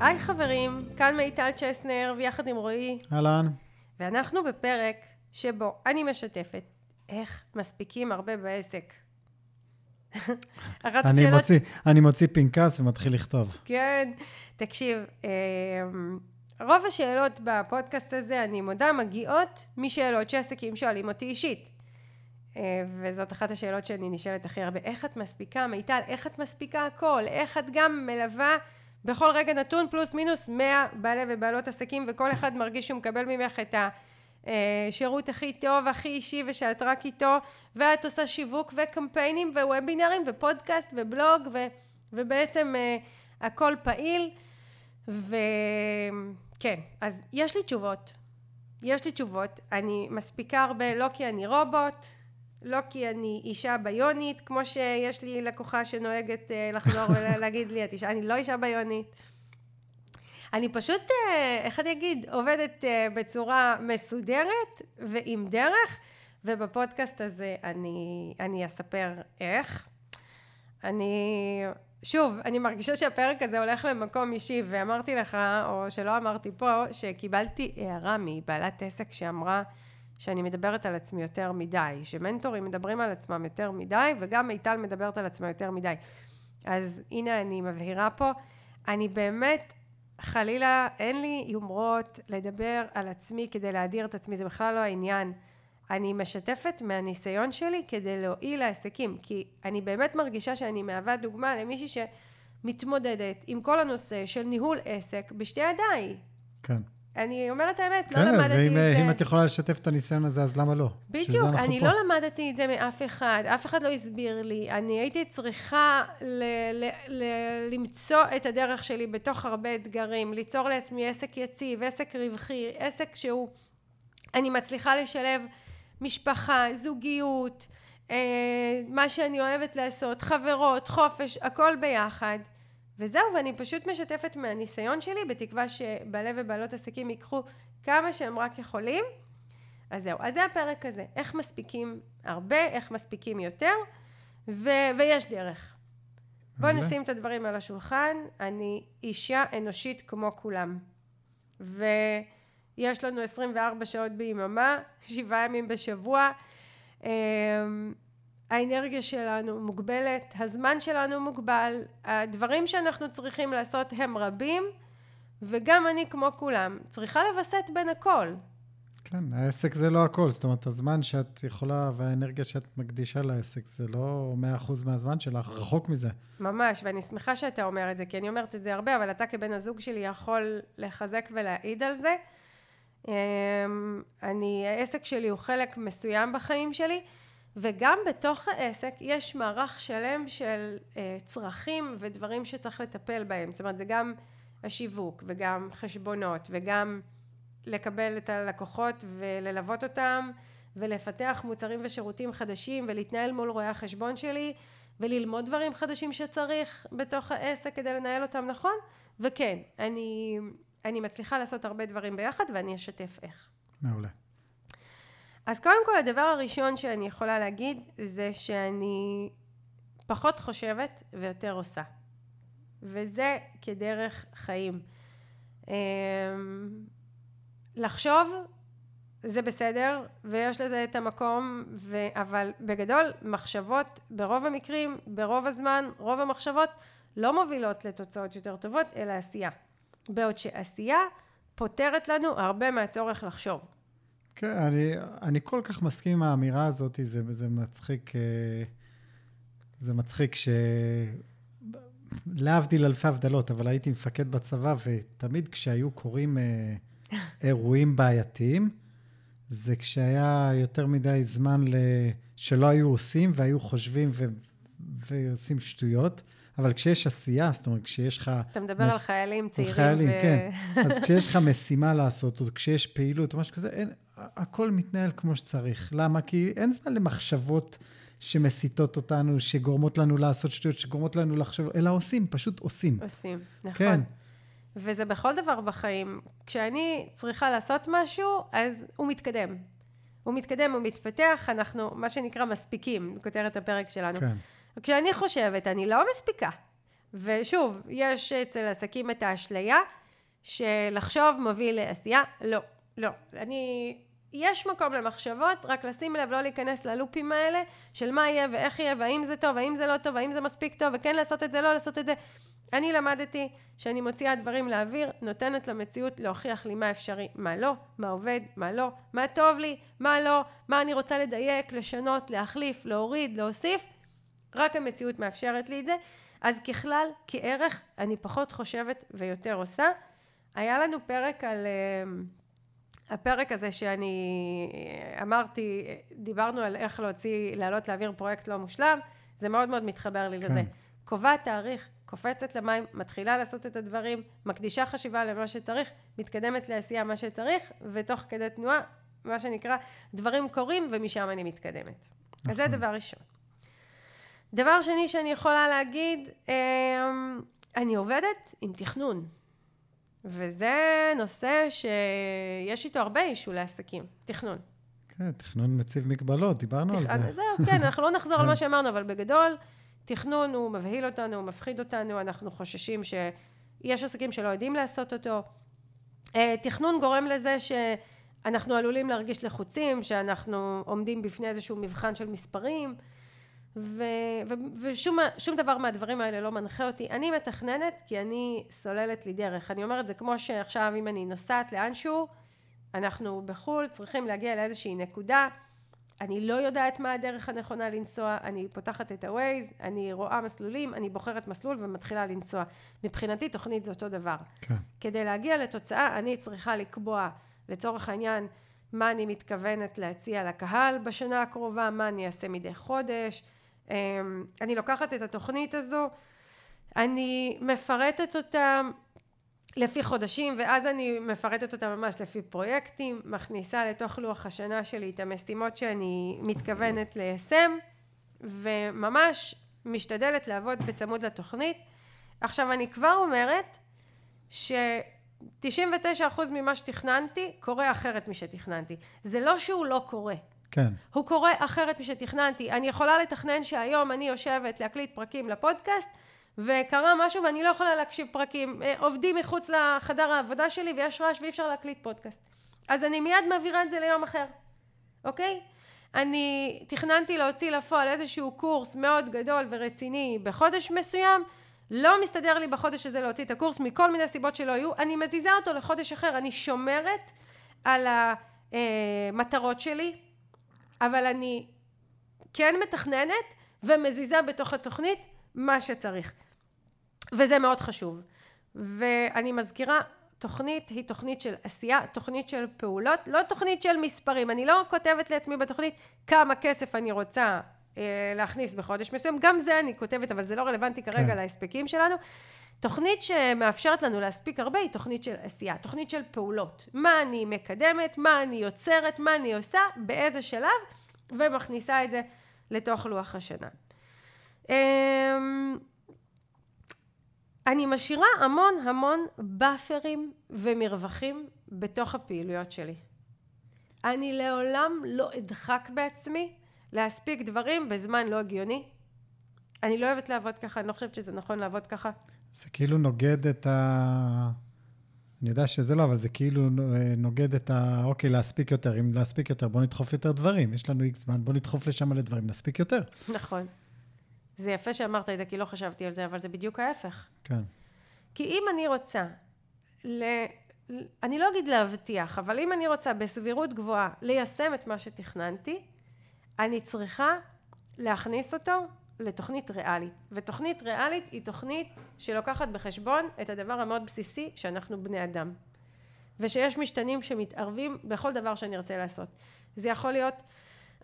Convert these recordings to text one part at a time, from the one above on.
היי חברים, כאן מיטל צ'סנר ויחד עם רועי, אהלן. ואנחנו בפרק שבו אני משתפת איך מספיקים הרבה בעסק. אחת אני השאלות- מוציא, אני מוציא פנקס ומתחיל לכתוב. כן, תקשיב, אמ, רוב השאלות בפודקאסט הזה, אני מודה, מגיעות משאלות שעסקים שואלים אותי אישית. אה, וזאת אחת השאלות שאני נשאלת הכי הרבה. איך את מספיקה, מיטל? איך את מספיקה הכל? איך את גם מלווה בכל רגע נתון פלוס מינוס 100 בעלי ובעלות עסקים, וכל אחד מרגיש שהוא מקבל ממך את השירות הכי טוב, הכי אישי, ושאת רק איתו, ואת עושה שיווק וקמפיינים ווובינרים ופודקאסט ובלוג, ו, ובעצם אה, הכל פעיל. וכן, אז יש לי תשובות. יש לי תשובות. אני מספיקה הרבה, לא כי אני רובוט, לא כי אני אישה ביונית, כמו שיש לי לקוחה שנוהגת אה, לחזור ולהגיד לי, את אישה, אני לא אישה ביונית. אני פשוט, אה, איך אני אגיד, עובדת אה, בצורה מסודרת ועם דרך, ובפודקאסט הזה אני, אני אספר איך. אני, שוב, אני מרגישה שהפרק הזה הולך למקום אישי, ואמרתי לך, או שלא אמרתי פה, שקיבלתי הערה מבעלת עסק שאמרה שאני מדברת על עצמי יותר מדי, שמנטורים מדברים על עצמם יותר מדי, וגם מיטל מדברת על עצמה יותר מדי. אז הנה אני מבהירה פה, אני באמת, חלילה, אין לי יומרות לדבר על עצמי כדי להדיר את עצמי, זה בכלל לא העניין. אני משתפת מהניסיון שלי כדי להועיל לעסקים, כי אני באמת מרגישה שאני מהווה דוגמה למישהי שמתמודדת עם כל הנושא של ניהול עסק בשתי ידיי. כן. אני אומרת האמת, לא כן, אז למדתי אם, את זה. אם את יכולה לשתף את הניסיון הזה, אז למה לא? בדיוק, אני פה. לא למדתי את זה מאף אחד, אף אחד לא הסביר לי, אני הייתי צריכה ל- ל- ל- למצוא את הדרך שלי בתוך הרבה אתגרים, ליצור לעצמי עסק יציב, עסק רווחי, עסק שהוא, אני מצליחה לשלב משפחה, זוגיות, אה, מה שאני אוהבת לעשות, חברות, חופש, הכל ביחד. וזהו, ואני פשוט משתפת מהניסיון שלי, בתקווה שבעלי ובעלות עסקים ייקחו כמה שהם רק יכולים. אז זהו, אז זה הפרק הזה, איך מספיקים הרבה, איך מספיקים יותר, ו- ויש דרך. בואו. נשים את הדברים על השולחן, אני אישה אנושית כמו כולם. ויש לנו 24 שעות ביממה, שבעה ימים בשבוע. האנרגיה שלנו מוגבלת, הזמן שלנו מוגבל, הדברים שאנחנו צריכים לעשות הם רבים, וגם אני כמו כולם צריכה לווסת בין הכל. כן, העסק זה לא הכל. זאת אומרת, הזמן שאת יכולה והאנרגיה שאת מקדישה לעסק, זה לא 100% מהזמן שלך, רחוק מזה. ממש, ואני שמחה שאתה אומר את זה, כי אני אומרת את זה הרבה, אבל אתה כבן הזוג שלי יכול לחזק ולהעיד על זה. אמ, אני, העסק שלי הוא חלק מסוים בחיים שלי, וגם בתוך העסק יש מערך שלם של אה, צרכים ודברים שצריך לטפל בהם. זאת אומרת, זה גם השיווק, וגם חשבונות, וגם לקבל את הלקוחות וללוות אותם, ולפתח מוצרים ושירותים חדשים, ולהתנהל מול רואי החשבון שלי, וללמוד דברים חדשים שצריך בתוך העסק כדי לנהל אותם נכון, וכן, אני, אני מצליחה לעשות הרבה דברים ביחד, ואני אשתף איך. מעולה. אז קודם כל, הדבר הראשון שאני יכולה להגיד, זה שאני פחות חושבת ויותר עושה. וזה כדרך חיים. אמ, לחשוב זה בסדר, ויש לזה את המקום, ו... אבל בגדול, מחשבות ברוב המקרים, ברוב הזמן, רוב המחשבות לא מובילות לתוצאות יותר טובות, אלא עשייה. בעוד שעשייה פותרת לנו הרבה מהצורך לחשוב. כן, אני, אני כל כך מסכים עם האמירה הזאת, זה, זה מצחיק, אה, זה מצחיק ש... להבדיל אלפי הבדלות, אבל הייתי מפקד בצבא, ותמיד כשהיו קורים אה, אירועים בעייתיים, זה כשהיה יותר מדי זמן ל... שלא היו עושים, והיו חושבים ו... ועושים שטויות, אבל כשיש עשייה, זאת אומרת, כשיש לך... אתה מדבר מס- על חיילים צעירים. חיילים, ו... כן. אז כשיש לך משימה לעשות, או כשיש פעילות, או משהו כזה, אין, הכל מתנהל כמו שצריך. למה? כי אין זמן למחשבות שמסיתות אותנו, שגורמות לנו לעשות שטויות, שגורמות לנו לחשוב, אלא עושים, פשוט עושים. עושים, נכון. כן. וזה בכל דבר בחיים. כשאני צריכה לעשות משהו, אז הוא מתקדם. הוא מתקדם, הוא מתפתח, אנחנו, מה שנקרא, מספיקים, כותרת הפרק שלנו. כן. כשאני חושבת, אני לא מספיקה. ושוב, יש אצל עסקים את האשליה שלחשוב מוביל לעשייה. לא, לא. אני... יש מקום למחשבות, רק לשים לב לא להיכנס ללופים האלה של מה יהיה ואיך יהיה והאם זה טוב, האם זה לא טוב, האם זה מספיק טוב וכן לעשות את זה, לא לעשות את זה. אני למדתי שאני מוציאה דברים לאוויר, נותנת למציאות להוכיח לי מה אפשרי, מה לא, מה עובד, מה לא, מה טוב לי, מה לא, מה אני רוצה לדייק, לשנות, להחליף, להוריד, להוסיף, רק המציאות מאפשרת לי את זה. אז ככלל, כערך, אני פחות חושבת ויותר עושה. היה לנו פרק על... Uh, הפרק הזה שאני אמרתי, דיברנו על איך להוציא, לעלות להעביר פרויקט לא מושלם, זה מאוד מאוד מתחבר לי כן. לזה. קובעת תאריך, קופצת למים, מתחילה לעשות את הדברים, מקדישה חשיבה למה שצריך, מתקדמת לעשייה מה שצריך, ותוך כדי תנועה, מה שנקרא, דברים קורים ומשם אני מתקדמת. נכון. אז זה נכון. דבר ראשון. דבר שני שאני יכולה להגיד, אמ, אני עובדת עם תכנון. וזה נושא שיש איתו הרבה אישו לעסקים, תכנון. כן, תכנון מציב מגבלות, דיברנו תכ... על זה. זהו, כן, אנחנו לא נחזור על מה שאמרנו, אבל בגדול, תכנון הוא מבהיל אותנו, הוא מפחיד אותנו, אנחנו חוששים שיש עסקים שלא יודעים לעשות אותו. אה, תכנון גורם לזה שאנחנו עלולים להרגיש לחוצים, שאנחנו עומדים בפני איזשהו מבחן של מספרים, ו, ו, ושום דבר מהדברים האלה לא מנחה אותי. אני מתכננת כי אני סוללת לי דרך. אני אומרת זה כמו שעכשיו אם אני נוסעת לאנשהו, אנחנו בחו"ל צריכים להגיע לאיזושהי נקודה אני לא יודעת מה הדרך הנכונה לנסוע, אני פותחת את ה-Waze, אני רואה מסלולים, אני בוחרת מסלול ומתחילה לנסוע. מבחינתי תוכנית זה אותו דבר. כן. כדי להגיע לתוצאה אני צריכה לקבוע לצורך העניין מה אני מתכוונת להציע לקהל בשנה הקרובה, מה אני אעשה מדי חודש. אמ, אני לוקחת את התוכנית הזו, אני מפרטת אותה לפי חודשים ואז אני מפרטת אותה ממש לפי פרויקטים, מכניסה לתוך לוח השנה שלי את המשימות שאני מתכוונת ליישם וממש משתדלת לעבוד בצמוד לתוכנית. עכשיו אני כבר אומרת ש-99% ממה שתכננתי קורה אחרת משתכננתי. זה לא שהוא לא קורה. כן. הוא קורה אחרת משתכננתי. אני יכולה לתכנן שהיום אני יושבת להקליט פרקים לפודקאסט וקרה משהו ואני לא יכולה להקשיב פרקים, אה, עובדים מחוץ לחדר העבודה שלי ויש רעש ואי אפשר להקליט פודקאסט. אז אני מיד מעבירה את זה ליום אחר, אוקיי? אני תכננתי להוציא לפועל איזשהו קורס מאוד גדול ורציני בחודש מסוים, לא מסתדר לי בחודש הזה להוציא את הקורס מכל מיני סיבות שלא היו, אני מזיזה אותו לחודש אחר, אני שומרת על המטרות שלי, אבל אני כן מתכננת ומזיזה בתוך התוכנית מה שצריך. וזה מאוד חשוב. ואני מזכירה, תוכנית היא תוכנית של עשייה, תוכנית של פעולות, לא תוכנית של מספרים. אני לא כותבת לעצמי בתוכנית כמה כסף אני רוצה אה, להכניס בחודש מסוים, גם זה אני כותבת, אבל זה לא רלוונטי כרגע כן. להספקים שלנו. תוכנית שמאפשרת לנו להספיק הרבה היא תוכנית של עשייה, תוכנית של פעולות. מה אני מקדמת, מה אני יוצרת, מה אני עושה, באיזה שלב, ומכניסה את זה לתוך לוח השנה. אמ, אני משאירה המון המון באפרים ומרווחים בתוך הפעילויות שלי. אני לעולם לא אדחק בעצמי להספיק דברים בזמן לא הגיוני. אני לא אוהבת לעבוד ככה, אני לא חושבת שזה נכון לעבוד ככה. זה כאילו נוגד את ה... אני יודע שזה לא, אבל זה כאילו נוגד את ה... אוקיי, להספיק יותר. אם להספיק יותר, בוא נדחוף יותר דברים. יש לנו איקס זמן, בוא נדחוף לשם מלא דברים, נספיק יותר. נכון. זה יפה שאמרת את זה, כי לא חשבתי על זה, אבל זה בדיוק ההפך. כן. כי אם אני רוצה, ל... אני לא אגיד להבטיח, אבל אם אני רוצה בסבירות גבוהה ליישם את מה שתכננתי, אני צריכה להכניס אותו לתוכנית ריאלית. ותוכנית ריאלית היא תוכנית שלוקחת בחשבון את הדבר המאוד בסיסי שאנחנו בני אדם. ושיש משתנים שמתערבים בכל דבר שאני ארצה לעשות. זה יכול להיות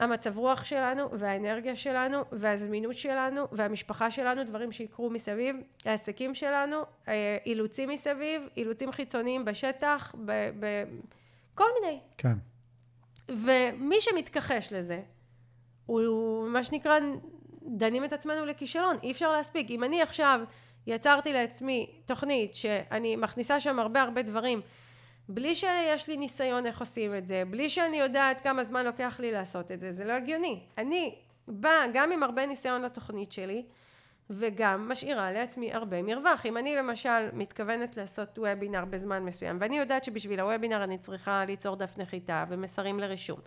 המצב רוח שלנו והאנרגיה שלנו והזמינות שלנו והמשפחה שלנו, דברים שיקרו מסביב, העסקים שלנו, אה, אילוצים מסביב, אילוצים חיצוניים בשטח, ב, ב, כל מיני. כן. ומי שמתכחש לזה, הוא מה שנקרא דנים את עצמנו לכישלון, אי אפשר להספיק. אם אני עכשיו יצרתי לעצמי תוכנית שאני מכניסה שם הרבה הרבה דברים בלי שיש לי ניסיון איך עושים את זה, בלי שאני יודעת כמה זמן לוקח לי לעשות את זה, זה לא הגיוני. אני באה גם עם הרבה ניסיון לתוכנית שלי, וגם משאירה לעצמי הרבה מרווח. אם אני למשל מתכוונת לעשות וובינר בזמן מסוים, ואני יודעת שבשביל הוובינר אני צריכה ליצור דף נחיתה ומסרים לרישום,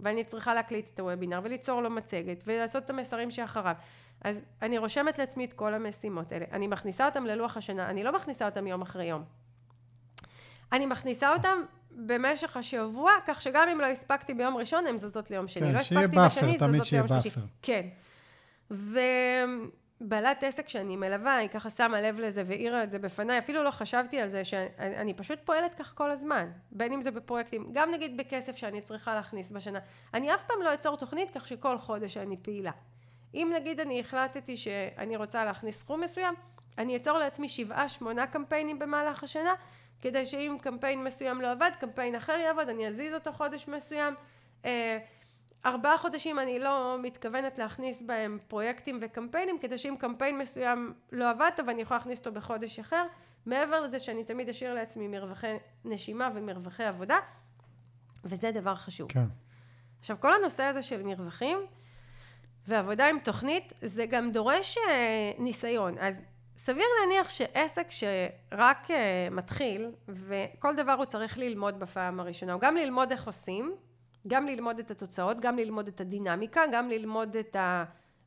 ואני צריכה להקליט את הוובינר וליצור לו מצגת ולעשות את המסרים שאחריו, אז אני רושמת לעצמי את כל המשימות האלה. אני מכניסה אותם ללוח השנה, אני לא מכניסה אותם יום אחרי יום. אני מכניסה אותם במשך השבוע, כך שגם אם לא הספקתי ביום ראשון, הן זזות ליום שני. כן, לא שיהיה הספקתי buffer, בשני, תמיד זזות שיהיה ליום שלישי. buffer. כן. ובעלת עסק שאני מלווה, היא ככה שמה לב לזה והעירה את זה בפניי, אפילו לא חשבתי על זה, שאני אני פשוט פועלת כך כל הזמן, בין אם זה בפרויקטים, גם נגיד בכסף שאני צריכה להכניס בשנה. אני אף פעם לא אצור תוכנית כך שכל חודש אני פעילה. אם נגיד אני החלטתי שאני רוצה להכניס סכום מסוים, אני אצור לעצמי שבעה, שמונה קמפיינים במהלך השנה, כדי שאם קמפיין מסוים לא עבד, קמפיין אחר יעבוד, אני אזיז אותו חודש מסוים. אה, ארבעה חודשים אני לא מתכוונת להכניס בהם פרויקטים וקמפיינים, כדי שאם קמפיין מסוים לא עבד טוב, אני יכולה להכניס אותו בחודש אחר. מעבר לזה שאני תמיד אשאיר לעצמי מרווחי נשימה ומרווחי עבודה, וזה דבר חשוב. כן. עכשיו, כל הנושא הזה של מרווחים ועבודה עם תוכנית, זה גם דורש אה, ניסיון. אז סביר להניח שעסק שרק אה, מתחיל, וכל דבר הוא צריך ללמוד בפעם הראשונה, הוא גם ללמוד איך עושים, גם ללמוד את התוצאות, גם ללמוד את הדינמיקה, גם ללמוד את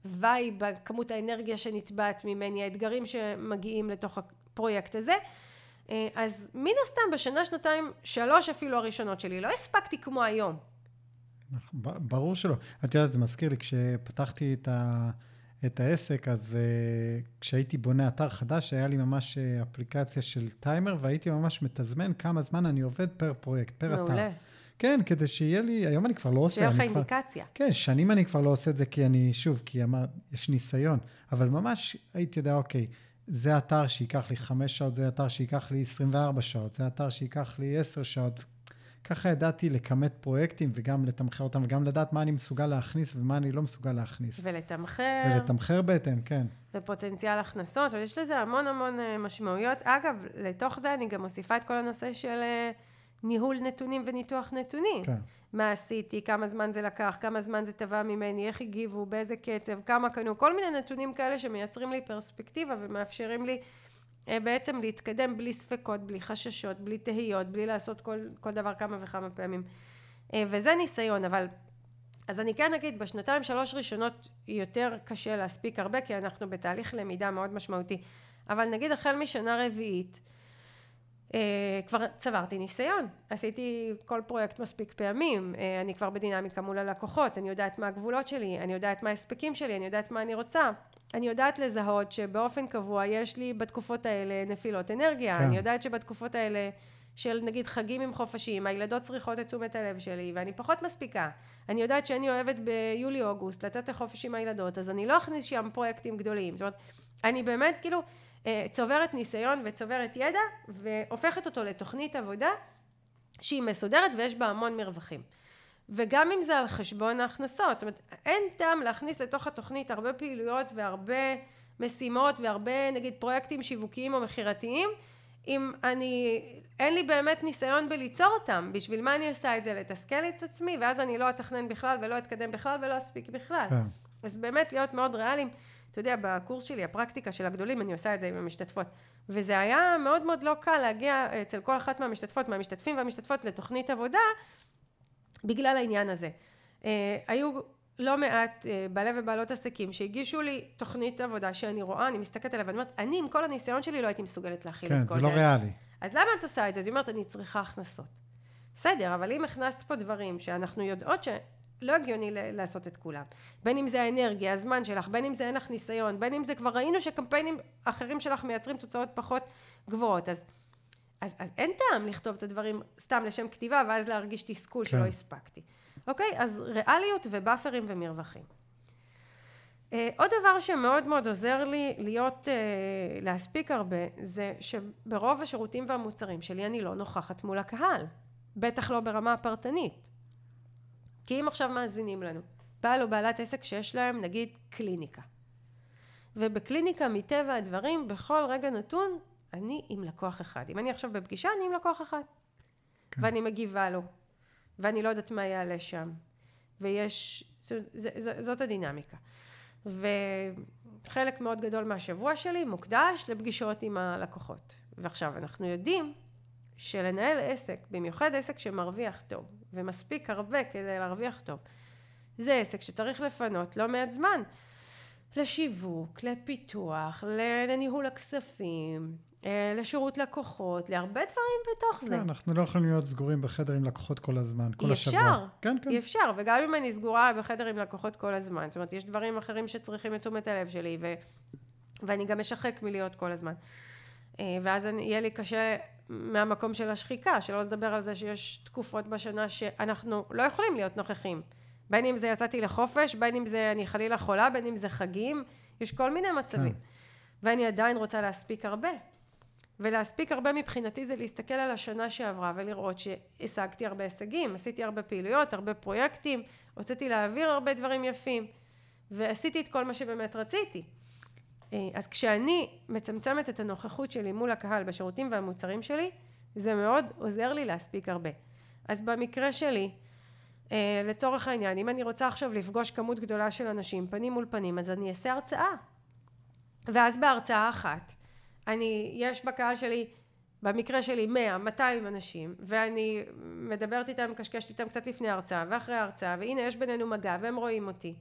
ה vibe, כמות האנרגיה שנתבעת ממני, האתגרים שמגיעים לתוך הפרויקט הזה. אה, אז מן הסתם בשנה, שנתיים, שלוש אפילו הראשונות שלי, לא הספקתי כמו היום. נכון, ברור שלא. את יודעת, זה מזכיר לי, כשפתחתי את, ה, את העסק, אז uh, כשהייתי בונה אתר חדש, היה לי ממש uh, אפליקציה של טיימר, והייתי ממש מתזמן כמה זמן אני עובד פר פרויקט, פר אתר. מעולה. כן, כדי שיהיה לי, היום אני כבר לא עושה. שיהיה לך אני כבר, אינדיקציה. כן, שנים אני כבר לא עושה את זה, כי אני, שוב, כי אמר, יש ניסיון, אבל ממש הייתי יודע, אוקיי, זה אתר שייקח לי חמש שעות, זה אתר שייקח לי 24 שעות, זה אתר שייקח לי 10 שעות. ככה ידעתי לכמת פרויקטים וגם לתמחר אותם, וגם לדעת מה אני מסוגל להכניס ומה אני לא מסוגל להכניס. ולתמחר, ולתמחר בהתאם, כן. ופוטנציאל הכנסות, ויש לזה המון המון אה, משמעויות. אגב, לתוך זה אני גם מוסיפה את כל הנושא של אה, ניהול נתונים וניתוח נתונים. כן. מה עשיתי, כמה זמן זה לקח, כמה זמן זה תבע ממני, איך הגיבו, באיזה קצב, כמה קנו, כל מיני נתונים כאלה שמייצרים לי פרספקטיבה ומאפשרים לי אה, בעצם להתקדם בלי ספקות, בלי חששות, בלי תהיות, בלי לעשות כל, כל דבר כמה וכמה פעמים. אה, וזה ניסיון, אבל... אז אני כן אגיד, בשנתיים שלוש ראשונות יותר קשה להספיק הרבה, כי אנחנו בתהליך למידה מאוד משמעותי. אבל נגיד החל משנה רביעית, כבר צברתי ניסיון, עשיתי כל פרויקט מספיק פעמים, אה, אני כבר בדינמיקה מול הלקוחות, אני יודעת מה הגבולות שלי, אני יודעת מה ההספקים שלי, אני יודעת מה אני רוצה, אני יודעת לזהות שבאופן קבוע יש לי בתקופות האלה נפילות אנרגיה, כן. אני יודעת שבתקופות האלה של נגיד חגים עם חופשים, הילדות צריכות את תשומת הלב שלי ואני פחות מספיקה, אני יודעת שאני אוהבת ביולי-אוגוסט לצאת לחופש עם הילדות, אז אני לא אכניס שם פרויקטים גדולים, זאת אומרת, אני באמת כאילו צוברת ניסיון וצוברת ידע והופכת אותו לתוכנית עבודה שהיא מסודרת ויש בה המון מרווחים. וגם אם זה על חשבון ההכנסות, זאת אומרת, אין טעם להכניס לתוך התוכנית הרבה פעילויות והרבה משימות והרבה נגיד פרויקטים שיווקיים או מכירתיים, אם אני, אין לי באמת ניסיון בליצור אותם, בשביל מה אני עושה את זה? לתסכל את עצמי, ואז אני לא אתכנן בכלל ולא אתקדם בכלל ולא אספיק בכלל. כן. אז באמת להיות מאוד ריאליים. אתה יודע, בקורס שלי, הפרקטיקה של הגדולים, אני עושה את זה עם המשתתפות. וזה היה מאוד מאוד לא קל להגיע אצל כל אחת מהמשתתפות, מהמשתתפים והמשתתפות לתוכנית עבודה, בגלל העניין הזה. אה, היו לא מעט אה, בעלי ובעלות עסקים שהגישו לי תוכנית עבודה שאני רואה, אני מסתכלת עליה ואני אומרת, אני עם כל הניסיון שלי לא הייתי מסוגלת להכיל כן, את כל זה זה. לא ריאלי. אז למה את עושה את זה? אז היא אומרת, אני צריכה הכנסות. בסדר, אבל אם הכנסת פה דברים שאנחנו יודעות שלא הגיוני לעשות את כולם, בין אם זה האנרגיה, הזמן שלך, בין אם זה אין לך ניסיון, בין אם זה כבר ראינו שקמפיינים אחרים שלך מייצרים תוצאות פחות גבוהות, אז, אז, אז אין טעם לכתוב את הדברים סתם לשם כתיבה ואז להרגיש תסכול כן. שלא הספקתי. אוקיי? אז ריאליות ובאפרים ומרווחים. אה, עוד דבר שמאוד מאוד עוזר לי להיות, אה, להספיק הרבה, זה שברוב השירותים והמוצרים שלי אני לא נוכחת מול הקהל. בטח לא ברמה הפרטנית. כי אם עכשיו מאזינים לנו, בעל או בעלת עסק שיש להם נגיד קליניקה. ובקליניקה מטבע הדברים, בכל רגע נתון, אני עם לקוח אחד. אם אני עכשיו בפגישה, אני עם לקוח אחד. כן. ואני מגיבה לו. ואני לא יודעת מה יעלה שם. ויש, זאת, זאת, זאת הדינמיקה. חלק מאוד גדול מהשבוע שלי מוקדש לפגישות עם הלקוחות. ועכשיו, אנחנו יודעים שלנהל עסק, במיוחד עסק שמרוויח טוב, ומספיק הרבה כדי להרוויח טוב, זה עסק שצריך לפנות לא מעט זמן לשיווק, לפיתוח, לניהול הכספים, אה, לשירות לקוחות, להרבה דברים בתוך זה. כן, אנחנו לא יכולים להיות סגורים בחדר עם לקוחות כל הזמן, כל אי השבוע. אפשר, כן, כן. אי אפשר, וגם אם אני סגורה בחדר עם לקוחות כל הזמן, זאת אומרת, יש דברים אחרים שצריכים את תשומת הלב שלי, ו... ואני גם אשחק מלהיות כל הזמן. אה, ואז אני, יהיה לי קשה מהמקום של השחיקה, שלא לדבר על זה שיש תקופות בשנה שאנחנו לא יכולים להיות נוכחים. בין אם זה יצאתי לחופש, בין אם זה אני חלילה חולה, בין אם זה חגים, יש כל מיני מצבים. כן. ואני עדיין רוצה להספיק הרבה. ולהספיק הרבה מבחינתי זה להסתכל על השנה שעברה ולראות שהשגתי הרבה הישגים, עשיתי הרבה פעילויות, הרבה פרויקטים, הוצאתי להעביר הרבה דברים יפים, ועשיתי את כל מה שבאמת רציתי. אה, אז כשאני מצמצמת את הנוכחות שלי מול הקהל בשירותים והמוצרים שלי, זה מאוד עוזר לי להספיק הרבה. אז במקרה שלי, אה, לצורך העניין, אם אני רוצה עכשיו לפגוש כמות גדולה של אנשים, פנים מול פנים, אז אני אעשה הרצאה. ואז בהרצאה אחת, אני, יש בקהל שלי, במקרה שלי 100, 200 אנשים, ואני מדברת איתם, מקשקשת איתם קצת לפני ההרצאה ואחרי ההרצאה, והנה יש בינינו מגע והם רואים אותי.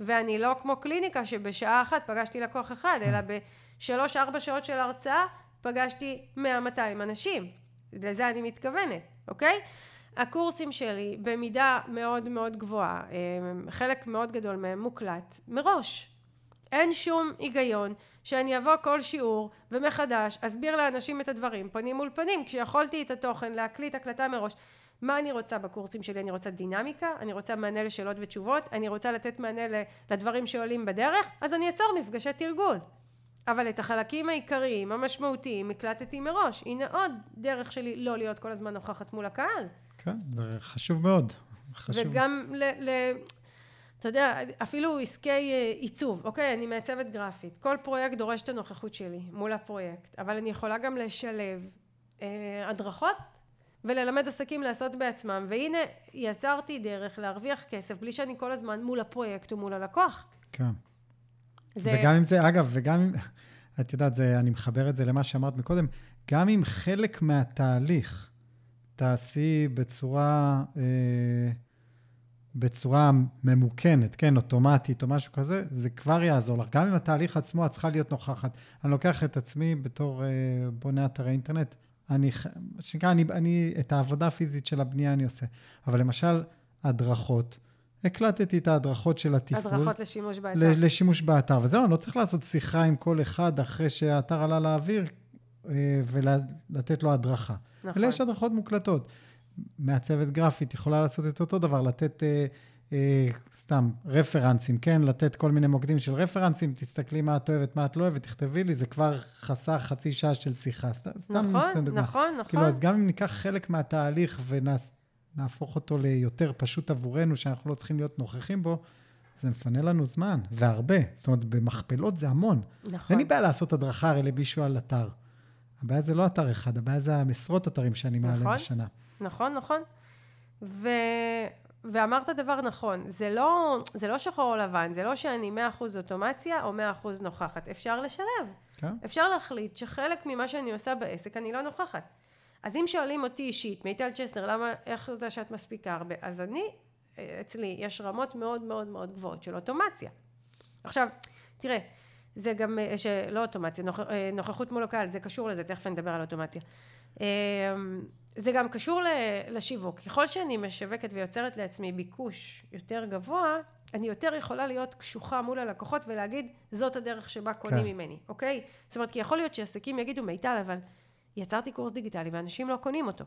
ואני לא כמו קליניקה שבשעה אחת פגשתי לקוח אחד, אלא בשלוש ארבע שעות של הרצאה פגשתי 100-200 אנשים. לזה אני מתכוונת, אוקיי? הקורסים שלי במידה מאוד מאוד גבוהה, חלק מאוד גדול מהם מוקלט מראש. אין שום היגיון שאני אבוא כל שיעור ומחדש אסביר לאנשים את הדברים פנים מול פנים כשיכולתי את התוכן להקליט הקלטה מראש מה אני רוצה בקורסים שלי? אני רוצה דינמיקה אני רוצה מענה לשאלות ותשובות אני רוצה לתת מענה לדברים שעולים בדרך אז אני אצור מפגשי תרגול. אבל את החלקים העיקריים המשמעותיים הקלטתי מראש. הנה עוד דרך שלי לא להיות כל הזמן נוכחת מול הקהל. כן, זה חשוב מאוד. חשוב. וגם ל... ל אתה יודע, אפילו עסקי אה, עיצוב, אוקיי, אני מעצבת גרפית, כל פרויקט דורש את הנוכחות שלי מול הפרויקט, אבל אני יכולה גם לשלב אה, הדרכות וללמד עסקים לעשות בעצמם, והנה יצרתי דרך להרוויח כסף בלי שאני כל הזמן מול הפרויקט ומול הלקוח. כן. זה... וגם אם זה, אגב, וגם אם, את יודעת, זה, אני מחבר את זה למה שאמרת מקודם, גם אם חלק מהתהליך תעשי בצורה... אה, בצורה ממוכנת, כן, אוטומטית או משהו כזה, זה כבר יעזור לך. גם אם התהליך עצמו, את צריכה להיות נוכחת. אני לוקח את עצמי בתור אה, בונה אתרי אינטרנט, אני, שנקרא, אני, אני, את העבודה הפיזית של הבנייה אני עושה. אבל למשל, הדרכות, הקלטתי את ההדרכות של התפעול. הדרכות לשימוש באתר. לשימוש באתר, וזהו, אני לא צריך לעשות שיחה עם כל אחד אחרי שהאתר עלה לאוויר אה, ולתת לו הדרכה. נכון. אלא יש הדרכות מוקלטות. מעצבת גרפית יכולה לעשות את אותו דבר, לתת אה, סתם רפרנסים, כן? לתת כל מיני מוקדים של רפרנסים, תסתכלי מה את אוהבת, מה את לא אוהבת, תכתבי לי, זה כבר חסך חצי שעה של שיחה. סתם נכון, נכון, נכון. כאילו, אז גם אם ניקח חלק מהתהליך ונהפוך אותו ליותר פשוט עבורנו, שאנחנו לא צריכים להיות נוכחים בו, זה מפנה לנו זמן, והרבה. זאת אומרת, במכפלות זה המון. נכון. אין לי בעיה לעשות הדרכה הרי למישהו על אתר. הבעיה זה לא אתר אחד, הבעיה זה המשרות אתרים שאני מעלה נכון. בשנה. נכון, נכון. ו... ואמרת דבר נכון, זה לא, זה לא שחור או לבן, זה לא שאני 100% אוטומציה או 100% נוכחת, אפשר לשלב. כן. אפשר להחליט שחלק ממה שאני עושה בעסק אני לא נוכחת. אז אם שואלים אותי אישית, מיטל צ'סנר, למה, איך זה שאת מספיקה הרבה? אז אני, אצלי, יש רמות מאוד מאוד מאוד גבוהות של אוטומציה. עכשיו, תראה, זה גם, לא אוטומציה, נוכ, נוכחות מול הקהל, זה קשור לזה, תכף נדבר על אוטומציה. זה גם קשור לשיווק. ככל שאני משווקת ויוצרת לעצמי ביקוש יותר גבוה, אני יותר יכולה להיות קשוחה מול הלקוחות ולהגיד, זאת הדרך שבה קונים כן. ממני, אוקיי? זאת אומרת, כי יכול להיות שעסקים יגידו, מיטל, אבל יצרתי קורס דיגיטלי ואנשים לא קונים אותו.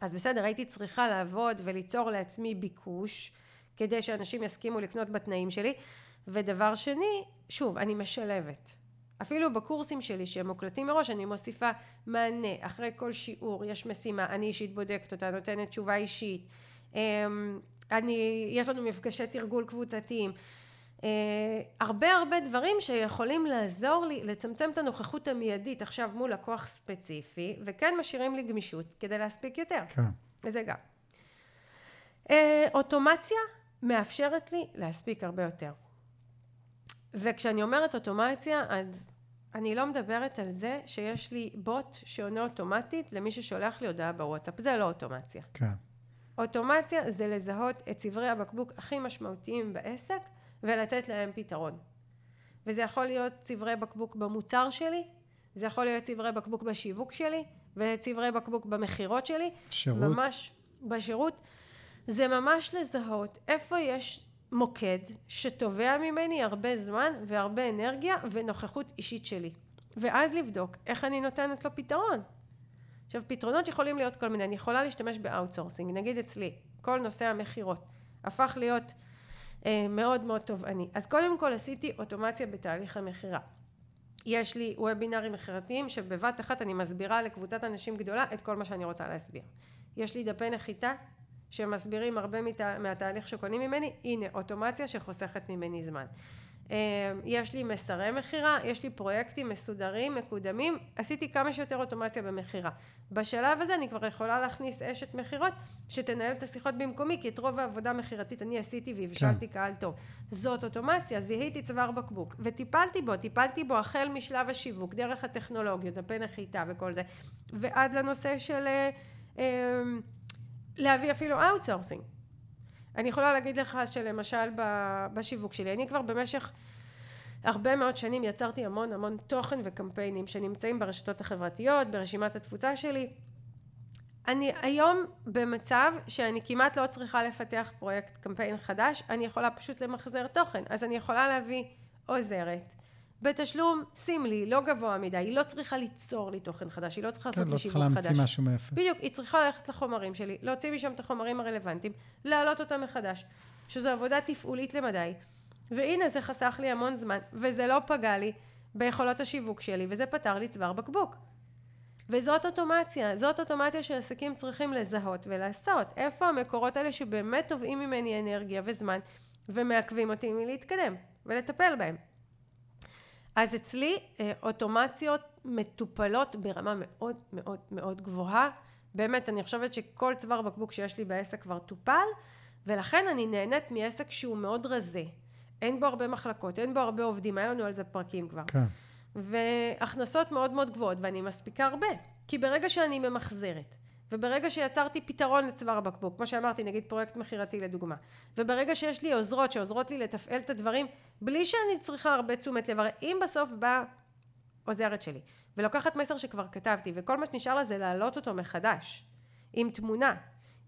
אז בסדר, הייתי צריכה לעבוד וליצור לעצמי ביקוש, כדי שאנשים יסכימו לקנות בתנאים שלי. ודבר שני, שוב, אני משלבת. אפילו בקורסים שלי שהם מוקלטים מראש אני מוסיפה מענה. אחרי כל שיעור יש משימה אני אישית בודקת אותה נותנת תשובה אישית. אמ, אני יש לנו מפגשי תרגול קבוצתיים. אה, הרבה הרבה דברים שיכולים לעזור לי לצמצם את הנוכחות המיידית. עכשיו מול לקוח ספציפי וכן משאירים לי גמישות כדי להספיק יותר. כן. וזה גם. אה, אוטומציה מאפשרת לי להספיק הרבה יותר. וכשאני אומרת אוטומציה, אז אני לא מדברת על זה שיש לי בוט שעונה אוטומטית למי ששולח לי הודעה בוואטסאפ, זה לא אוטומציה. כן. אוטומציה זה לזהות את צברי הבקבוק הכי משמעותיים בעסק ולתת להם פתרון. וזה יכול להיות צברי בקבוק במוצר שלי, זה יכול להיות צווארי בקבוק בשיווק שלי, וצווארי בקבוק במכירות שלי. שירות. ממש בשירות. זה ממש לזהות איפה יש מוקד שתובע ממני הרבה זמן והרבה אנרגיה ונוכחות אישית שלי. ואז לבדוק איך אני נותנת לו פתרון. עכשיו פתרונות יכולים להיות כל מיני, אני יכולה להשתמש ב outsourcing, נגיד אצלי, כל נושא המכירות הפך להיות אה, מאוד מאוד תובעני. אז קודם כל עשיתי אוטומציה בתהליך המכירה. יש לי וובינארים מכירתיים שבבת אחת אני מסבירה לקבוצת אנשים גדולה את כל מה שאני רוצה להסביר. יש לי דפי נחיתה שמסבירים הרבה מת... מהתהליך שקונים ממני, הנה אוטומציה שחוסכת ממני זמן. אה, יש לי מסרי מכירה, יש לי פרויקטים מסודרים, מקודמים, עשיתי כמה שיותר אוטומציה במכירה. בשלב הזה אני כבר יכולה להכניס אשת מכירות שתנהל את השיחות במקומי, כי את רוב העבודה המכירתית אני עשיתי והבשלתי כן. קהל טוב. זאת אוטומציה, זיהיתי צוואר בקבוק וטיפלתי בו, טיפלתי בו החל משלב השיווק, דרך הטכנולוגיות, דפי נחיתה וכל זה, ועד לנושא של אה, אה, להביא אפילו outsourcing. אני יכולה להגיד לך שלמשל בשיווק שלי, אני כבר במשך הרבה מאוד שנים יצרתי המון המון תוכן וקמפיינים שנמצאים ברשתות החברתיות, ברשימת התפוצה שלי. אני היום במצב שאני כמעט לא צריכה לפתח פרויקט קמפיין חדש, אני יכולה פשוט למחזר תוכן. אז אני יכולה להביא עוזרת, בתשלום סמלי, לא גבוה מדי, היא לא צריכה ליצור לי תוכן חדש, היא לא צריכה לעשות לי שיווק חדש. כן, לא צריכה להמציא משהו מאפס. בדיוק, היא צריכה ללכת לחומרים שלי, להוציא משם את החומרים הרלוונטיים, להעלות אותם מחדש, שזו עבודה תפעולית למדי, והנה זה חסך לי המון זמן, וזה לא פגע לי ביכולות השיווק שלי, וזה פתר לי צוואר בקבוק. וזאת אוטומציה, זאת אוטומציה שעסקים צריכים לזהות ולעשות. איפה המקורות האלה שבאמת תובעים ממני אנרגיה וזמן, ומעכבים אותי מלהתקדם, ולטפל בהם. אז אצלי אה, אוטומציות מטופלות ברמה מאוד מאוד מאוד גבוהה. באמת, אני חושבת שכל צוואר בקבוק שיש לי בעסק כבר טופל, ולכן אני נהנית מעסק שהוא מאוד רזה. אין בו הרבה מחלקות, אין בו הרבה עובדים, היה לנו על זה פרקים כבר. כן. והכנסות מאוד מאוד גבוהות, ואני מספיקה הרבה. כי ברגע שאני ממחזרת, וברגע שיצרתי פתרון לצוואר הבקבוק, כמו שאמרתי, נגיד פרויקט מכירתי לדוגמה, וברגע שיש לי עוזרות שעוזרות לי לתפעל את הדברים, בלי שאני צריכה הרבה תשומת לב, הרי אם בסוף באה עוזרת שלי, ולוקחת מסר שכבר כתבתי, וכל מה שנשאר לה זה להעלות אותו מחדש, עם תמונה,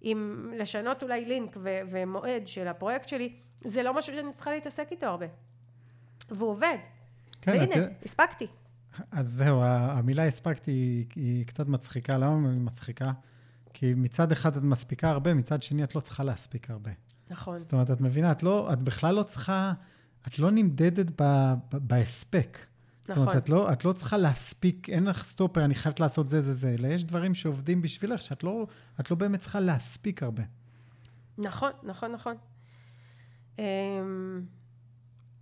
עם לשנות אולי לינק ו- ומועד של הפרויקט שלי, זה לא משהו שאני צריכה להתעסק איתו הרבה. והוא עובד. כן, והנה, את... הספקתי. אז זהו, המילה הספקתי היא קצת מצחיקה. למה היא מצחיקה? כי מצד אחד את מספיקה הרבה, מצד שני את לא צריכה להספיק הרבה. נכון. זאת אומרת, את מבינה, את, לא, את בכלל לא צריכה, את לא נמדדת ב, ב, בהספק. נכון. זאת אומרת, נכון. את לא, את לא צריכה להספיק, אין לך סטופר, אני חייבת לעשות זה, זה, זה, אלא יש דברים שעובדים בשבילך, שאת לא, לא באמת צריכה להספיק הרבה. נכון, נכון, נכון.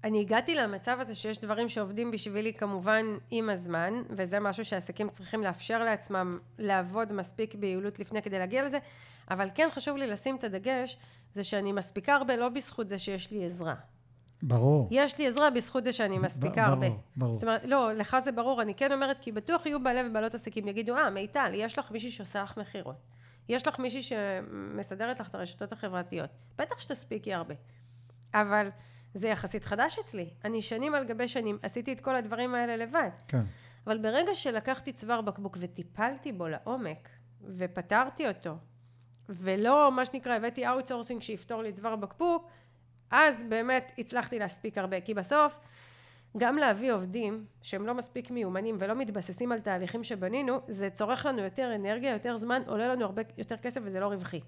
אני הגעתי למצב הזה שיש דברים שעובדים בשבילי כמובן עם הזמן, וזה משהו שעסקים צריכים לאפשר לעצמם לעבוד מספיק ביעילות לפני כדי להגיע לזה, אבל כן חשוב לי לשים את הדגש, זה שאני מספיקה הרבה לא בזכות זה שיש לי עזרה. ברור. יש לי עזרה בזכות זה שאני מספיקה ברור, הרבה. ברור. זאת אומרת, לא, לך זה ברור, אני כן אומרת, כי בטוח יהיו בעלי ובעלות עסקים, יגידו, אה, מיטל, יש לך מישהי שעושה לך מכירות. יש לך מישהי שמסדרת לך את הרשתות החברתיות. בטח שתספיקי הרבה. אבל זה יחסית חדש אצלי. אני שנים על גבי שנים עשיתי את כל הדברים האלה לבד. כן. אבל ברגע שלקחתי צוואר בקבוק וטיפלתי בו לעומק, ופתרתי אותו, ולא, מה שנקרא, הבאתי outsourcing שיפתור לי צוואר בקבוק, אז באמת הצלחתי להספיק הרבה. כי בסוף, גם להביא עובדים שהם לא מספיק מיומנים ולא מתבססים על תהליכים שבנינו, זה צורך לנו יותר אנרגיה, יותר זמן, עולה לנו הרבה יותר כסף וזה לא רווחי.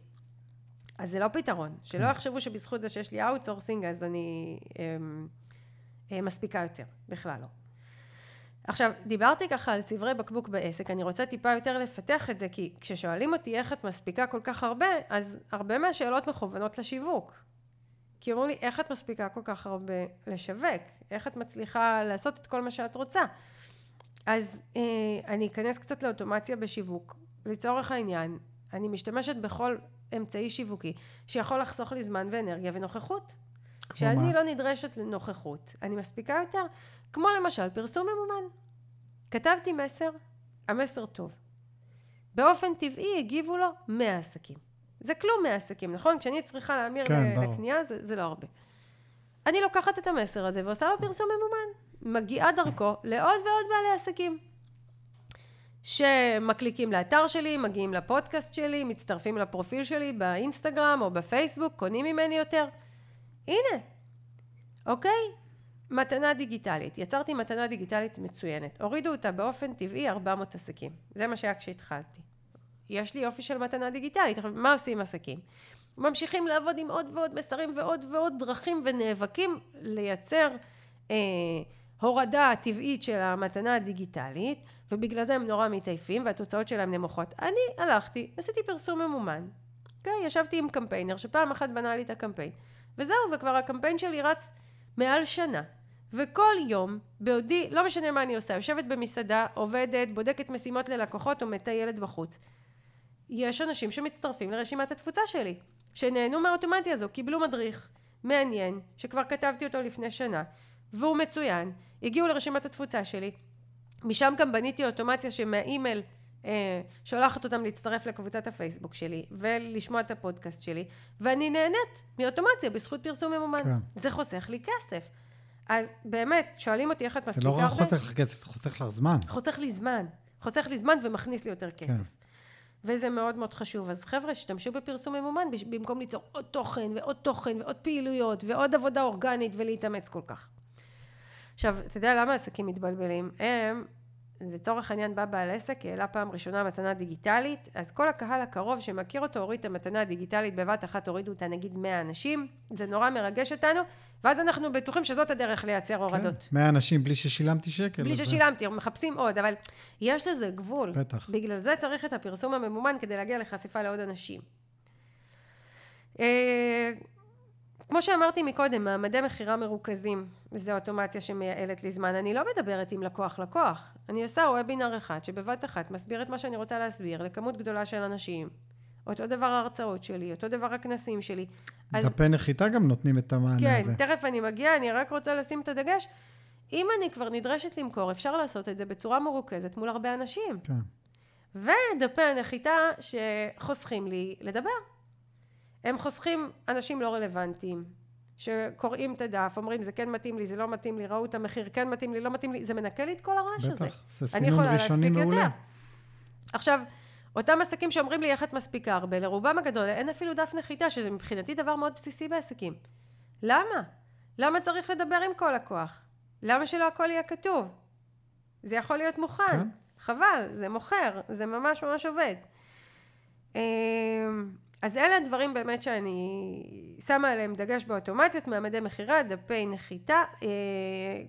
אז זה לא פתרון. שלא כן. יחשבו שבזכות זה שיש לי outsourcing, אז אני אמ, אמ, מספיקה יותר. בכלל לא. עכשיו, דיברתי ככה על צברי בקבוק בעסק, אני רוצה טיפה יותר לפתח את זה, כי כששואלים אותי איך את מספיקה כל כך הרבה, אז הרבה מהשאלות מכוונות לשיווק. כי אומרים לי, איך את מספיקה כל כך הרבה לשווק? איך את מצליחה לעשות את כל מה שאת רוצה? אז אה, אני אכנס קצת לאוטומציה בשיווק. לצורך העניין, אני משתמשת בכל אמצעי שיווקי שיכול לחסוך לי זמן ואנרגיה ונוכחות. כשאני? לא נדרשת לנוכחות, אני מספיקה יותר, כמו למשל פרסום ממומן. כתבתי מסר, המסר טוב. באופן טבעי הגיבו לו 100 עסקים. זה כלום 100 עסקים, נכון? כשאני צריכה להמיר כן. לקנייה זה, זה לא הרבה. אני לוקחת את המסר הזה ועושה לו פרסום ממומן. מגיעה דרכו לעוד ועוד בעלי עסקים. שמקליקים לאתר שלי, מגיעים לפודקאסט שלי, מצטרפים לפרופיל שלי באינסטגרם או בפייסבוק, קונים ממני יותר. הנה, אוקיי? מתנה דיגיטלית. יצרתי מתנה דיגיטלית מצוינת. הורידו אותה באופן טבעי 400 עסקים. זה מה שהיה כשהתחלתי. יש לי יופי של מתנה דיגיטלית. עכשיו, מה עושים עסקים? ממשיכים לעבוד עם עוד ועוד מסרים ועוד ועוד דרכים ונאבקים לייצר אה, הורדה טבעית של המתנה הדיגיטלית, ובגלל זה הם נורא מתעייפים והתוצאות שלהם נמוכות. אני הלכתי, עשיתי פרסום ממומן. אוקיי? ישבתי עם קמפיינר שפעם אחת בנה לי את הקמפיין. וזהו, וכבר הקמפיין שלי רץ מעל שנה. וכל יום, בעודי, לא משנה מה אני עושה, יושבת במסעדה, עובדת, בודקת משימות ללקוחות או מטיילת בחוץ. יש אנשים שמצטרפים לרשימת התפוצה שלי, שנהנו מהאוטומציה הזו, קיבלו מדריך מעניין, שכבר כתבתי אותו לפני שנה, והוא מצוין, הגיעו לרשימת התפוצה שלי, משם גם בניתי אוטומציה שמהאימייל אה, שולחת אותם להצטרף לקבוצת הפייסבוק שלי ולשמוע את הפודקאסט שלי, ואני נהנית מאוטומציה בזכות פרסום ממומן. כן. זה חוסך לי כסף. אז באמת, שואלים אותי איך את זה מספיקה לא רק הרבה? חוסך לך כסף, זה חוסך לך זמן. חוסך לי זמן. חוסך לי זמן ומכניס לי יותר כסף. כן. וזה מאוד מאוד חשוב. אז חבר'ה, השתמשו בפרסום ממומן במקום ליצור עוד תוכן ועוד תוכן ועוד פעילויות ועוד עבודה אורגנית ולהתאמץ כל כך. עכשיו, אתה יודע למה עסקים מתבלבלים? הם, לצורך העניין בא בעל עסק, העלה פעם ראשונה מתנה דיגיטלית, אז כל הקהל הקרוב שמכיר אותו הוריד את המתנה הדיגיטלית בבת אחת, הורידו אותה נגיד 100 אנשים, זה נורא מרגש אותנו, ואז אנחנו בטוחים שזאת הדרך לייצר הורדות. כן. 100 אנשים בלי ששילמתי שקל. בלי אז זה- ששילמתי, מחפשים עוד, אבל יש לזה גבול. בטח. בגלל זה צריך את הפרסום הממומן כדי להגיע לחשיפה לעוד אנשים. כמו שאמרתי מקודם, מעמדי מכירה מרוכזים, וזו אוטומציה שמייעלת לי זמן. אני לא מדברת עם לקוח-לקוח, אני עושה וובינר אחד שבבת אחת מסביר את מה שאני רוצה להסביר לכמות גדולה של אנשים. אותו דבר ההרצאות שלי, אותו דבר הכנסים שלי. אז דפי נחיתה גם נותנים את המענה כן, הזה. תכף אני מגיעה, אני רק רוצה לשים את הדגש. אם אני כבר נדרשת למכור, אפשר לעשות את זה בצורה מרוכזת מול הרבה אנשים. כן. ודפי הנחיתה שחוסכים לי לדבר. הם חוסכים אנשים לא רלוונטיים, שקוראים את הדף, אומרים זה כן מתאים לי, זה לא מתאים לי, ראו את המחיר, כן מתאים לי, לא מתאים לי, זה מנקה לי את כל הרעש הזה. בטח, זה סינון ראשוני מעולה. יותר. עכשיו, אותם עסקים שאומרים לי איך את מספיקה הרבה, לרובם הגדול אין אפילו דף נחיתה, שזה מבחינתי דבר מאוד בסיסי בעסקים. למה? למה צריך לדבר עם כל לקוח? למה שלא הכל יהיה כתוב? זה יכול להיות מוכן. כן. חבל, זה מוכר, זה ממש ממש עובד. אז אלה הדברים באמת שאני שמה עליהם דגש באוטומציות, מעמדי מכירה, דפי נחיתה, אה,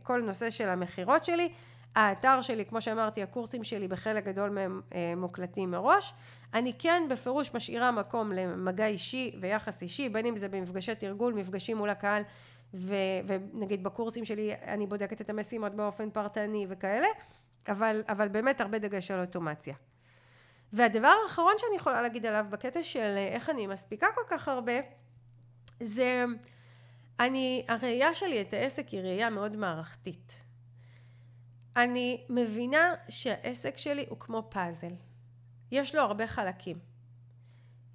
כל נושא של המכירות שלי. האתר שלי, כמו שאמרתי, הקורסים שלי בחלק גדול מהם אה, מוקלטים מראש. אני כן בפירוש משאירה מקום למגע אישי ויחס אישי, בין אם זה במפגשי תרגול, מפגשים מול הקהל, ו, ונגיד בקורסים שלי אני בודקת את המשימות באופן פרטני וכאלה, אבל, אבל באמת הרבה דגש על אוטומציה. והדבר האחרון שאני יכולה להגיד עליו בקטע של אה, איך אני מספיקה כל כך הרבה, זה אני, הראייה שלי את העסק היא ראייה מאוד מערכתית. אני מבינה שהעסק שלי הוא כמו פאזל. יש לו הרבה חלקים.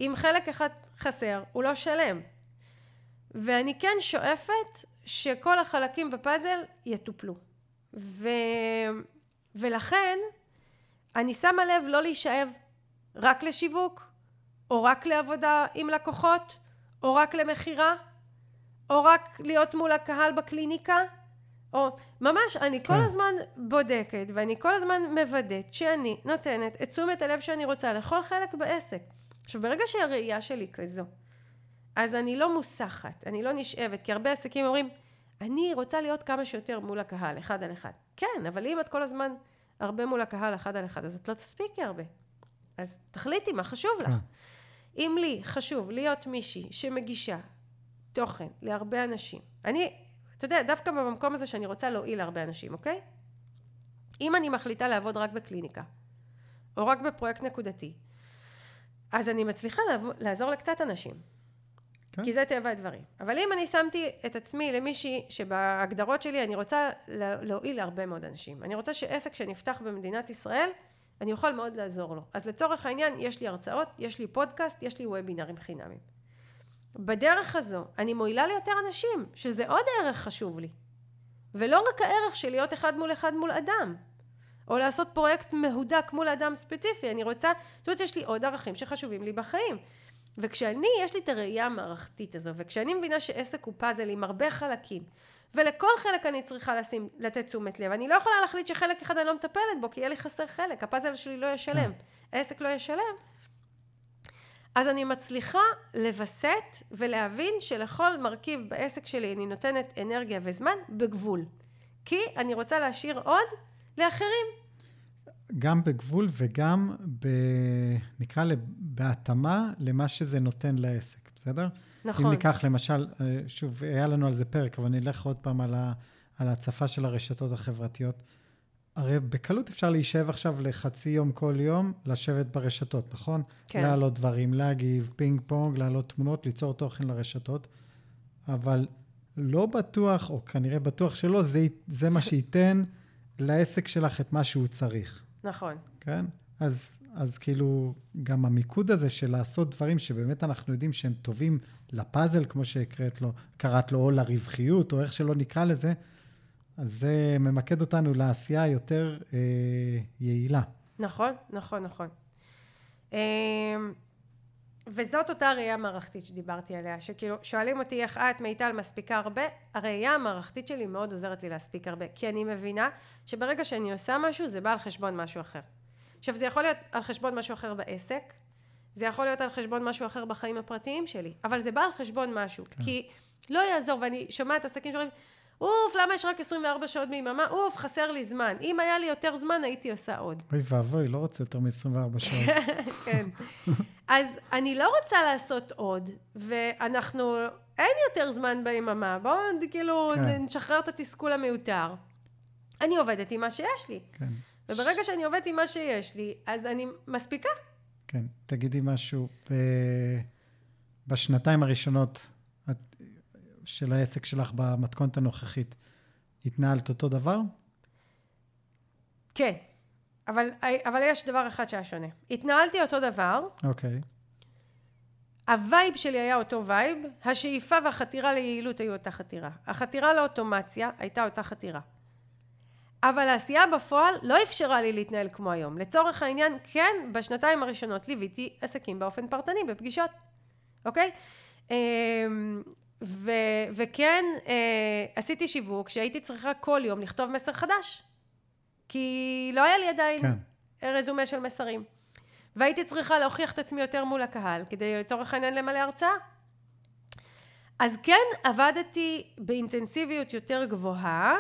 אם חלק אחד חסר, הוא לא שלם. ואני כן שואפת שכל החלקים בפאזל יטופלו. ו... ולכן אני שמה לב לא להישאב רק לשיווק, או רק לעבודה עם לקוחות, או רק למכירה, או רק להיות מול הקהל בקליניקה, או ממש, אני כל כן. הזמן בודקת ואני כל הזמן מוודאת שאני נותנת את תשומת הלב שאני רוצה לכל חלק בעסק. עכשיו, ברגע שהראייה שלי כזו, אז אני לא מוסחת, אני לא נשאבת, כי הרבה עסקים אומרים, אני רוצה להיות כמה שיותר מול הקהל, אחד על אחד. כן, אבל אם את כל הזמן הרבה מול הקהל, אחד על אחד, אז את לא תספיקי הרבה. אז תחליטי מה חשוב לך. כן. אם לי חשוב להיות מישהי שמגישה תוכן להרבה אנשים, אני, אתה יודע, דווקא במקום הזה שאני רוצה להועיל להרבה אנשים, אוקיי? אם אני מחליטה לעבוד רק בקליניקה, או רק בפרויקט נקודתי, אז אני מצליחה לעזור לקצת אנשים. כן. כי זה טבע הדברים. אבל אם אני שמתי את עצמי למישהי שבהגדרות שלי אני רוצה לה- להועיל להרבה מאוד אנשים. אני רוצה שעסק שנפתח במדינת ישראל, אני אוכל מאוד לעזור לו. אז לצורך העניין, יש לי הרצאות, יש לי פודקאסט, יש לי וובינרים חינמים. בדרך הזו, אני מועילה ליותר אנשים, שזה עוד ערך חשוב לי. ולא רק הערך של להיות אחד מול אחד מול אדם. או לעשות פרויקט מהודק מול אדם ספציפי, אני רוצה, זאת אומרת, יש לי עוד ערכים שחשובים לי בחיים. וכשאני, יש לי את הראייה המערכתית הזו, וכשאני מבינה שעסק הוא פאזל עם הרבה חלקים, ולכל חלק אני צריכה לשים, לתת תשומת לב, אני לא יכולה להחליט שחלק אחד אני לא מטפלת בו, כי יהיה לי חסר חלק, הפאזל שלי לא ישלם, העסק לא ישלם. אז אני מצליחה לווסת ולהבין שלכל מרכיב בעסק שלי אני נותנת אנרגיה וזמן בגבול. כי אני רוצה להשאיר עוד לאחרים. גם בגבול וגם, ב, נקרא לב, בהתאמה למה שזה נותן לעסק, בסדר? נכון. אם ניקח למשל, אה, שוב, היה לנו על זה פרק, אבל נלך עוד פעם על, ה, על ההצפה של הרשתות החברתיות. הרי בקלות אפשר להישב עכשיו לחצי יום כל יום, לשבת ברשתות, נכון? כן. להעלות דברים, להגיב, פינג פונג, להעלות תמונות, ליצור תוכן לרשתות. אבל לא בטוח, או כנראה בטוח שלא, זה, זה מה שייתן לעסק שלך את מה שהוא צריך, נכון. כן? אז, אז כאילו, גם המיקוד הזה של לעשות דברים שבאמת אנחנו יודעים שהם טובים לפאזל, כמו שקראת לו, קראת לו, או לרווחיות, או איך שלא נקרא לזה, אז זה ממקד אותנו לעשייה היותר אה, יעילה. נכון, נכון, נכון. אמ, וזאת אותה ראייה מערכתית שדיברתי עליה, שכאילו שואלים אותי איך את מיטל מספיקה הרבה, הראייה המערכתית שלי מאוד עוזרת לי להספיק הרבה, כי אני מבינה שברגע שאני עושה משהו זה בא על חשבון משהו אחר. עכשיו זה יכול להיות על חשבון משהו אחר בעסק, זה יכול להיות על חשבון משהו אחר בחיים הפרטיים שלי, אבל זה בא על חשבון משהו, כן. כי לא יעזור, ואני שומעת עסקים שאומרים, אוף, למה יש רק 24 שעות ביממה? אוף, חסר לי זמן. אם היה לי יותר זמן, הייתי עושה עוד. אוי ואבוי, לא רוצה יותר מ-24 שעות. כן. אז אני לא רוצה לעשות עוד, ואנחנו, אין יותר זמן ביממה, בואו כאילו כן. נשחרר את התסכול המיותר. אני עובדת עם מה שיש לי. כן. וברגע שאני עובדת עם מה שיש לי, אז אני מספיקה. כן, תגידי משהו. ב... בשנתיים הראשונות את... של העסק שלך במתכונת הנוכחית, התנהלת אותו דבר? כן, אבל, אבל יש דבר אחד שהיה שונה. התנהלתי אותו דבר, אוקיי. ה vibe שלי היה אותו vibe, השאיפה והחתירה ליעילות היו אותה חתירה. החתירה לאוטומציה הייתה אותה חתירה. אבל העשייה בפועל לא אפשרה לי להתנהל כמו היום. לצורך העניין, כן, בשנתיים הראשונות ליוויתי עסקים באופן פרטני, בפגישות, אוקיי? אמ, ו, וכן, אה, עשיתי שיווק שהייתי צריכה כל יום לכתוב מסר חדש. כי לא היה לי עדיין כן. רזומה של מסרים. והייתי צריכה להוכיח את עצמי יותר מול הקהל, כדי לצורך העניין למלא הרצאה. אז כן, עבדתי באינטנסיביות יותר גבוהה,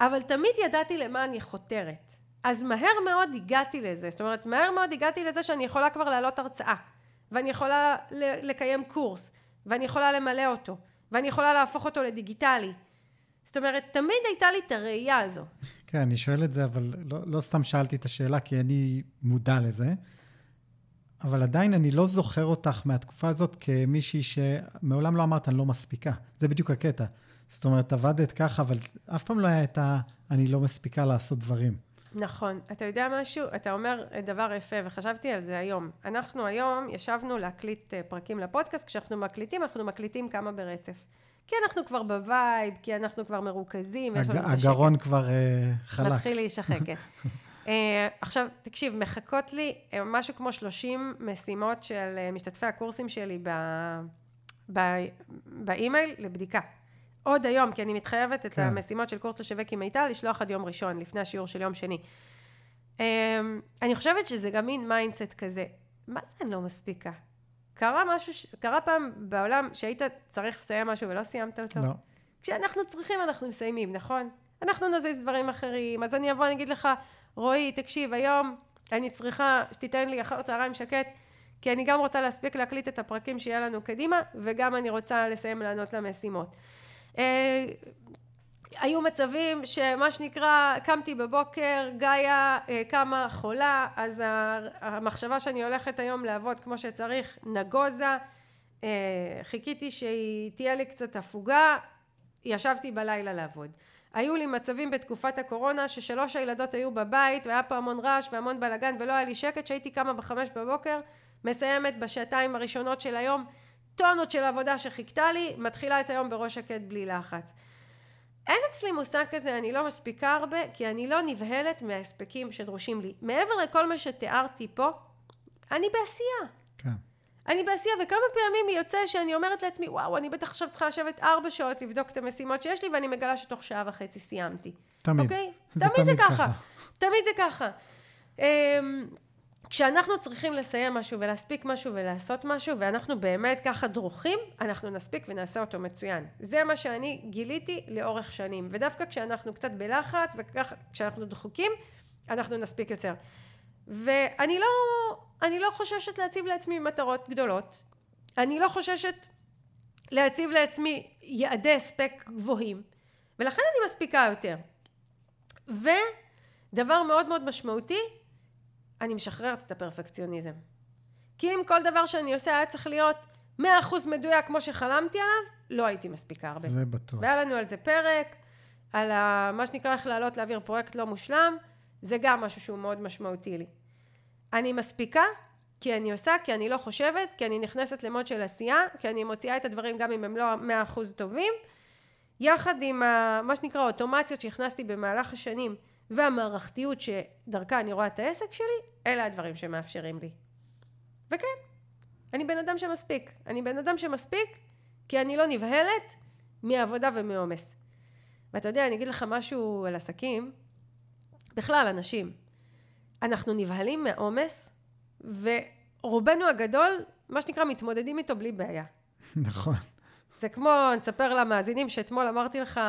אבל תמיד ידעתי למה אני חותרת. אז מהר מאוד הגעתי לזה, זאת אומרת, מהר מאוד הגעתי לזה שאני יכולה כבר להעלות הרצאה, ואני יכולה לקיים קורס, ואני יכולה למלא אותו, ואני יכולה להפוך אותו לדיגיטלי. זאת אומרת, תמיד הייתה לי את הראייה הזו. כן, אני שואל את זה, אבל לא, לא סתם שאלתי את השאלה, כי אני מודע לזה. אבל עדיין אני לא זוכר אותך מהתקופה הזאת כמישהי שמעולם לא אמרת, אני לא מספיקה. זה בדיוק הקטע. זאת אומרת, עבדת ככה, אבל אף פעם לא היה את ה... אני לא מספיקה לעשות דברים. נכון. אתה יודע משהו? אתה אומר דבר יפה, וחשבתי על זה היום. אנחנו היום ישבנו להקליט אה, פרקים לפודקאסט, כשאנחנו מקליטים, אנחנו מקליטים כמה ברצף. כי אנחנו כבר ב vibe, כי אנחנו כבר מרוכזים, הג... הגרון כבר uh, חלק. מתחיל להישחק, כן. uh, עכשיו, תקשיב, מחכות לי uh, משהו כמו 30 משימות של uh, משתתפי הקורסים שלי ב... ב... באימייל לבדיקה. עוד היום, כי אני מתחייבת את כן. המשימות של קורס לשווק עם מיטל, לשלוח עד יום ראשון, לפני השיעור של יום שני. Um, אני חושבת שזה גם מין mindset כזה, מה זה אני לא מספיקה? קרה משהו, קרה פעם בעולם שהיית צריך לסיים משהו ולא סיימת אותו? לא. כשאנחנו צריכים אנחנו מסיימים, נכון? אנחנו נזיז דברים אחרים, אז אני אבוא, אני אגיד לך, רועי, תקשיב, היום אני צריכה שתיתן לי אחר צהריים שקט, כי אני גם רוצה להספיק להקליט את הפרקים שיהיה לנו קדימה, וגם אני רוצה לסיים לענות למשימות. אה, היו מצבים שמה שנקרא, קמתי בבוקר, גאיה אה, קמה חולה, אז המחשבה שאני הולכת היום לעבוד כמו שצריך נגוזה, אה, חיכיתי שהיא תהיה לי קצת הפוגה, ישבתי בלילה לעבוד. היו לי מצבים בתקופת הקורונה ששלוש הילדות היו בבית והיה פה המון רעש והמון בלאגן ולא היה לי שקט שהייתי קמה בחמש בבוקר מסיימת בשעתיים הראשונות של היום טונות של עבודה שחיכתה לי מתחילה את היום בראש שקט בלי לחץ אין אצלי מושג כזה אני לא מספיקה הרבה כי אני לא נבהלת מההספקים שדרושים לי מעבר לכל מה שתיארתי פה אני בעשייה כן. אני בעשייה, וכמה פעמים יוצא שאני אומרת לעצמי, וואו, אני בטח עכשיו צריכה לשבת ארבע שעות לבדוק את המשימות שיש לי, ואני מגלה שתוך שעה וחצי סיימתי. תמיד. אוקיי? זה תמיד זה תמיד ככה. ככה. תמיד זה ככה. כשאנחנו צריכים לסיים משהו ולהספיק משהו ולעשות משהו, ואנחנו באמת ככה דרוכים, אנחנו נספיק ונעשה אותו מצוין. זה מה שאני גיליתי לאורך שנים. ודווקא כשאנחנו קצת בלחץ, וככה, כשאנחנו דחוקים, אנחנו נספיק יותר. ואני לא, אני לא חוששת להציב לעצמי מטרות גדולות. אני לא חוששת להציב לעצמי יעדי הספק גבוהים, ולכן אני מספיקה יותר. ודבר מאוד מאוד משמעותי, אני משחררת את הפרפקציוניזם. כי אם כל דבר שאני עושה היה צריך להיות מאה אחוז מדויק כמו שחלמתי עליו, לא הייתי מספיקה הרבה. זה בטוח. והיה לנו על זה פרק, על ה, מה שנקרא איך לעלות להעביר פרויקט לא מושלם, זה גם משהו שהוא מאוד משמעותי לי. אני מספיקה כי אני עושה, כי אני לא חושבת, כי אני נכנסת למוד של עשייה, כי אני מוציאה את הדברים גם אם הם לא מאה אחוז טובים, יחד עם ה, מה שנקרא אוטומציות שהכנסתי במהלך השנים והמערכתיות שדרכה אני רואה את העסק שלי, אלה הדברים שמאפשרים לי. וכן, אני בן אדם שמספיק. אני בן אדם שמספיק כי אני לא נבהלת מעבודה ומעומס. ואתה יודע, אני אגיד לך משהו על עסקים, בכלל, אנשים. אנחנו נבהלים מהעומס, ורובנו הגדול, מה שנקרא, מתמודדים איתו בלי בעיה. נכון. זה כמו, נספר למאזינים שאתמול אמרתי לך,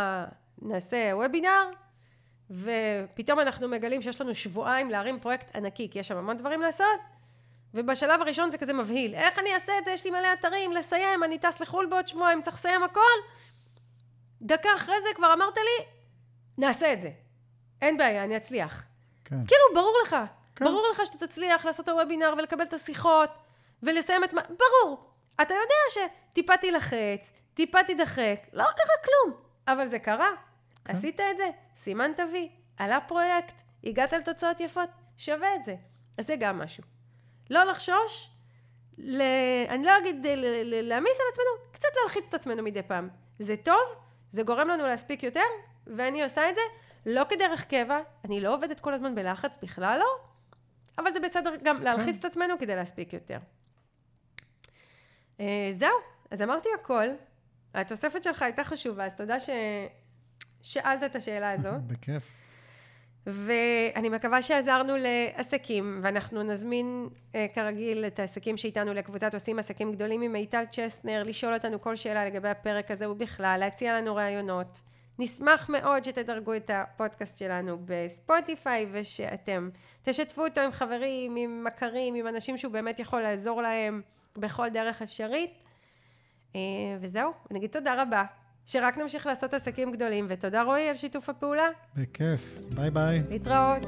נעשה וובינר, ופתאום אנחנו מגלים שיש לנו שבועיים להרים פרויקט ענקי, כי יש שם המון דברים לעשות, ובשלב הראשון זה כזה מבהיל. איך אני אעשה את זה? יש לי מלא אתרים, לסיים, אני טס לחו"ל בעוד שבועיים, צריך לסיים הכל. דקה אחרי זה כבר אמרת לי, נעשה את זה. אין בעיה, אני אצליח. כן. כאילו, ברור לך. כן. ברור לך שאתה תצליח לעשות את הוובינר ולקבל את השיחות ולסיים את מה... ברור. אתה יודע שטיפה תילחץ, טיפה תידחק, לא קרה כלום. אבל זה קרה. כן. עשית את זה, סימנת וי, עלה פרויקט, הגעת לתוצאות יפות, שווה את זה. אז זה גם משהו. לא לחשוש, ל... אני לא אגיד ל- ל- להעמיס על עצמנו, קצת להלחיץ את עצמנו מדי פעם. זה טוב, זה גורם לנו להספיק יותר, ואני עושה את זה לא כדרך קבע, אני לא עובדת כל הזמן בלחץ, בכלל לא, אבל זה בסדר גם להלחיץ את עצמנו כדי להספיק יותר. אה, זהו, אז אמרתי הכל. התוספת שלך הייתה חשובה, אז תודה ששאלת את השאלה הזו. בכיף. ואני מקווה שעזרנו לעסקים, ואנחנו נזמין אה, כרגיל את העסקים שאיתנו לקבוצת עושים עסקים גדולים עם מיטל צ'סנר, לשאול אותנו כל שאלה לגבי הפרק הזה ובכלל, להציע לנו רעיונות. נשמח מאוד שתדרגו את הפודקאסט שלנו בספוטיפיי ושאתם תשתפו אותו עם חברים, עם מכרים, עם אנשים שהוא באמת יכול לעזור להם בכל דרך אפשרית. אה, וזהו, נגיד תודה רבה, שרק נמשיך לעשות עסקים גדולים, ותודה רועי על שיתוף הפעולה. בכיף. ביי ביי. להתראות.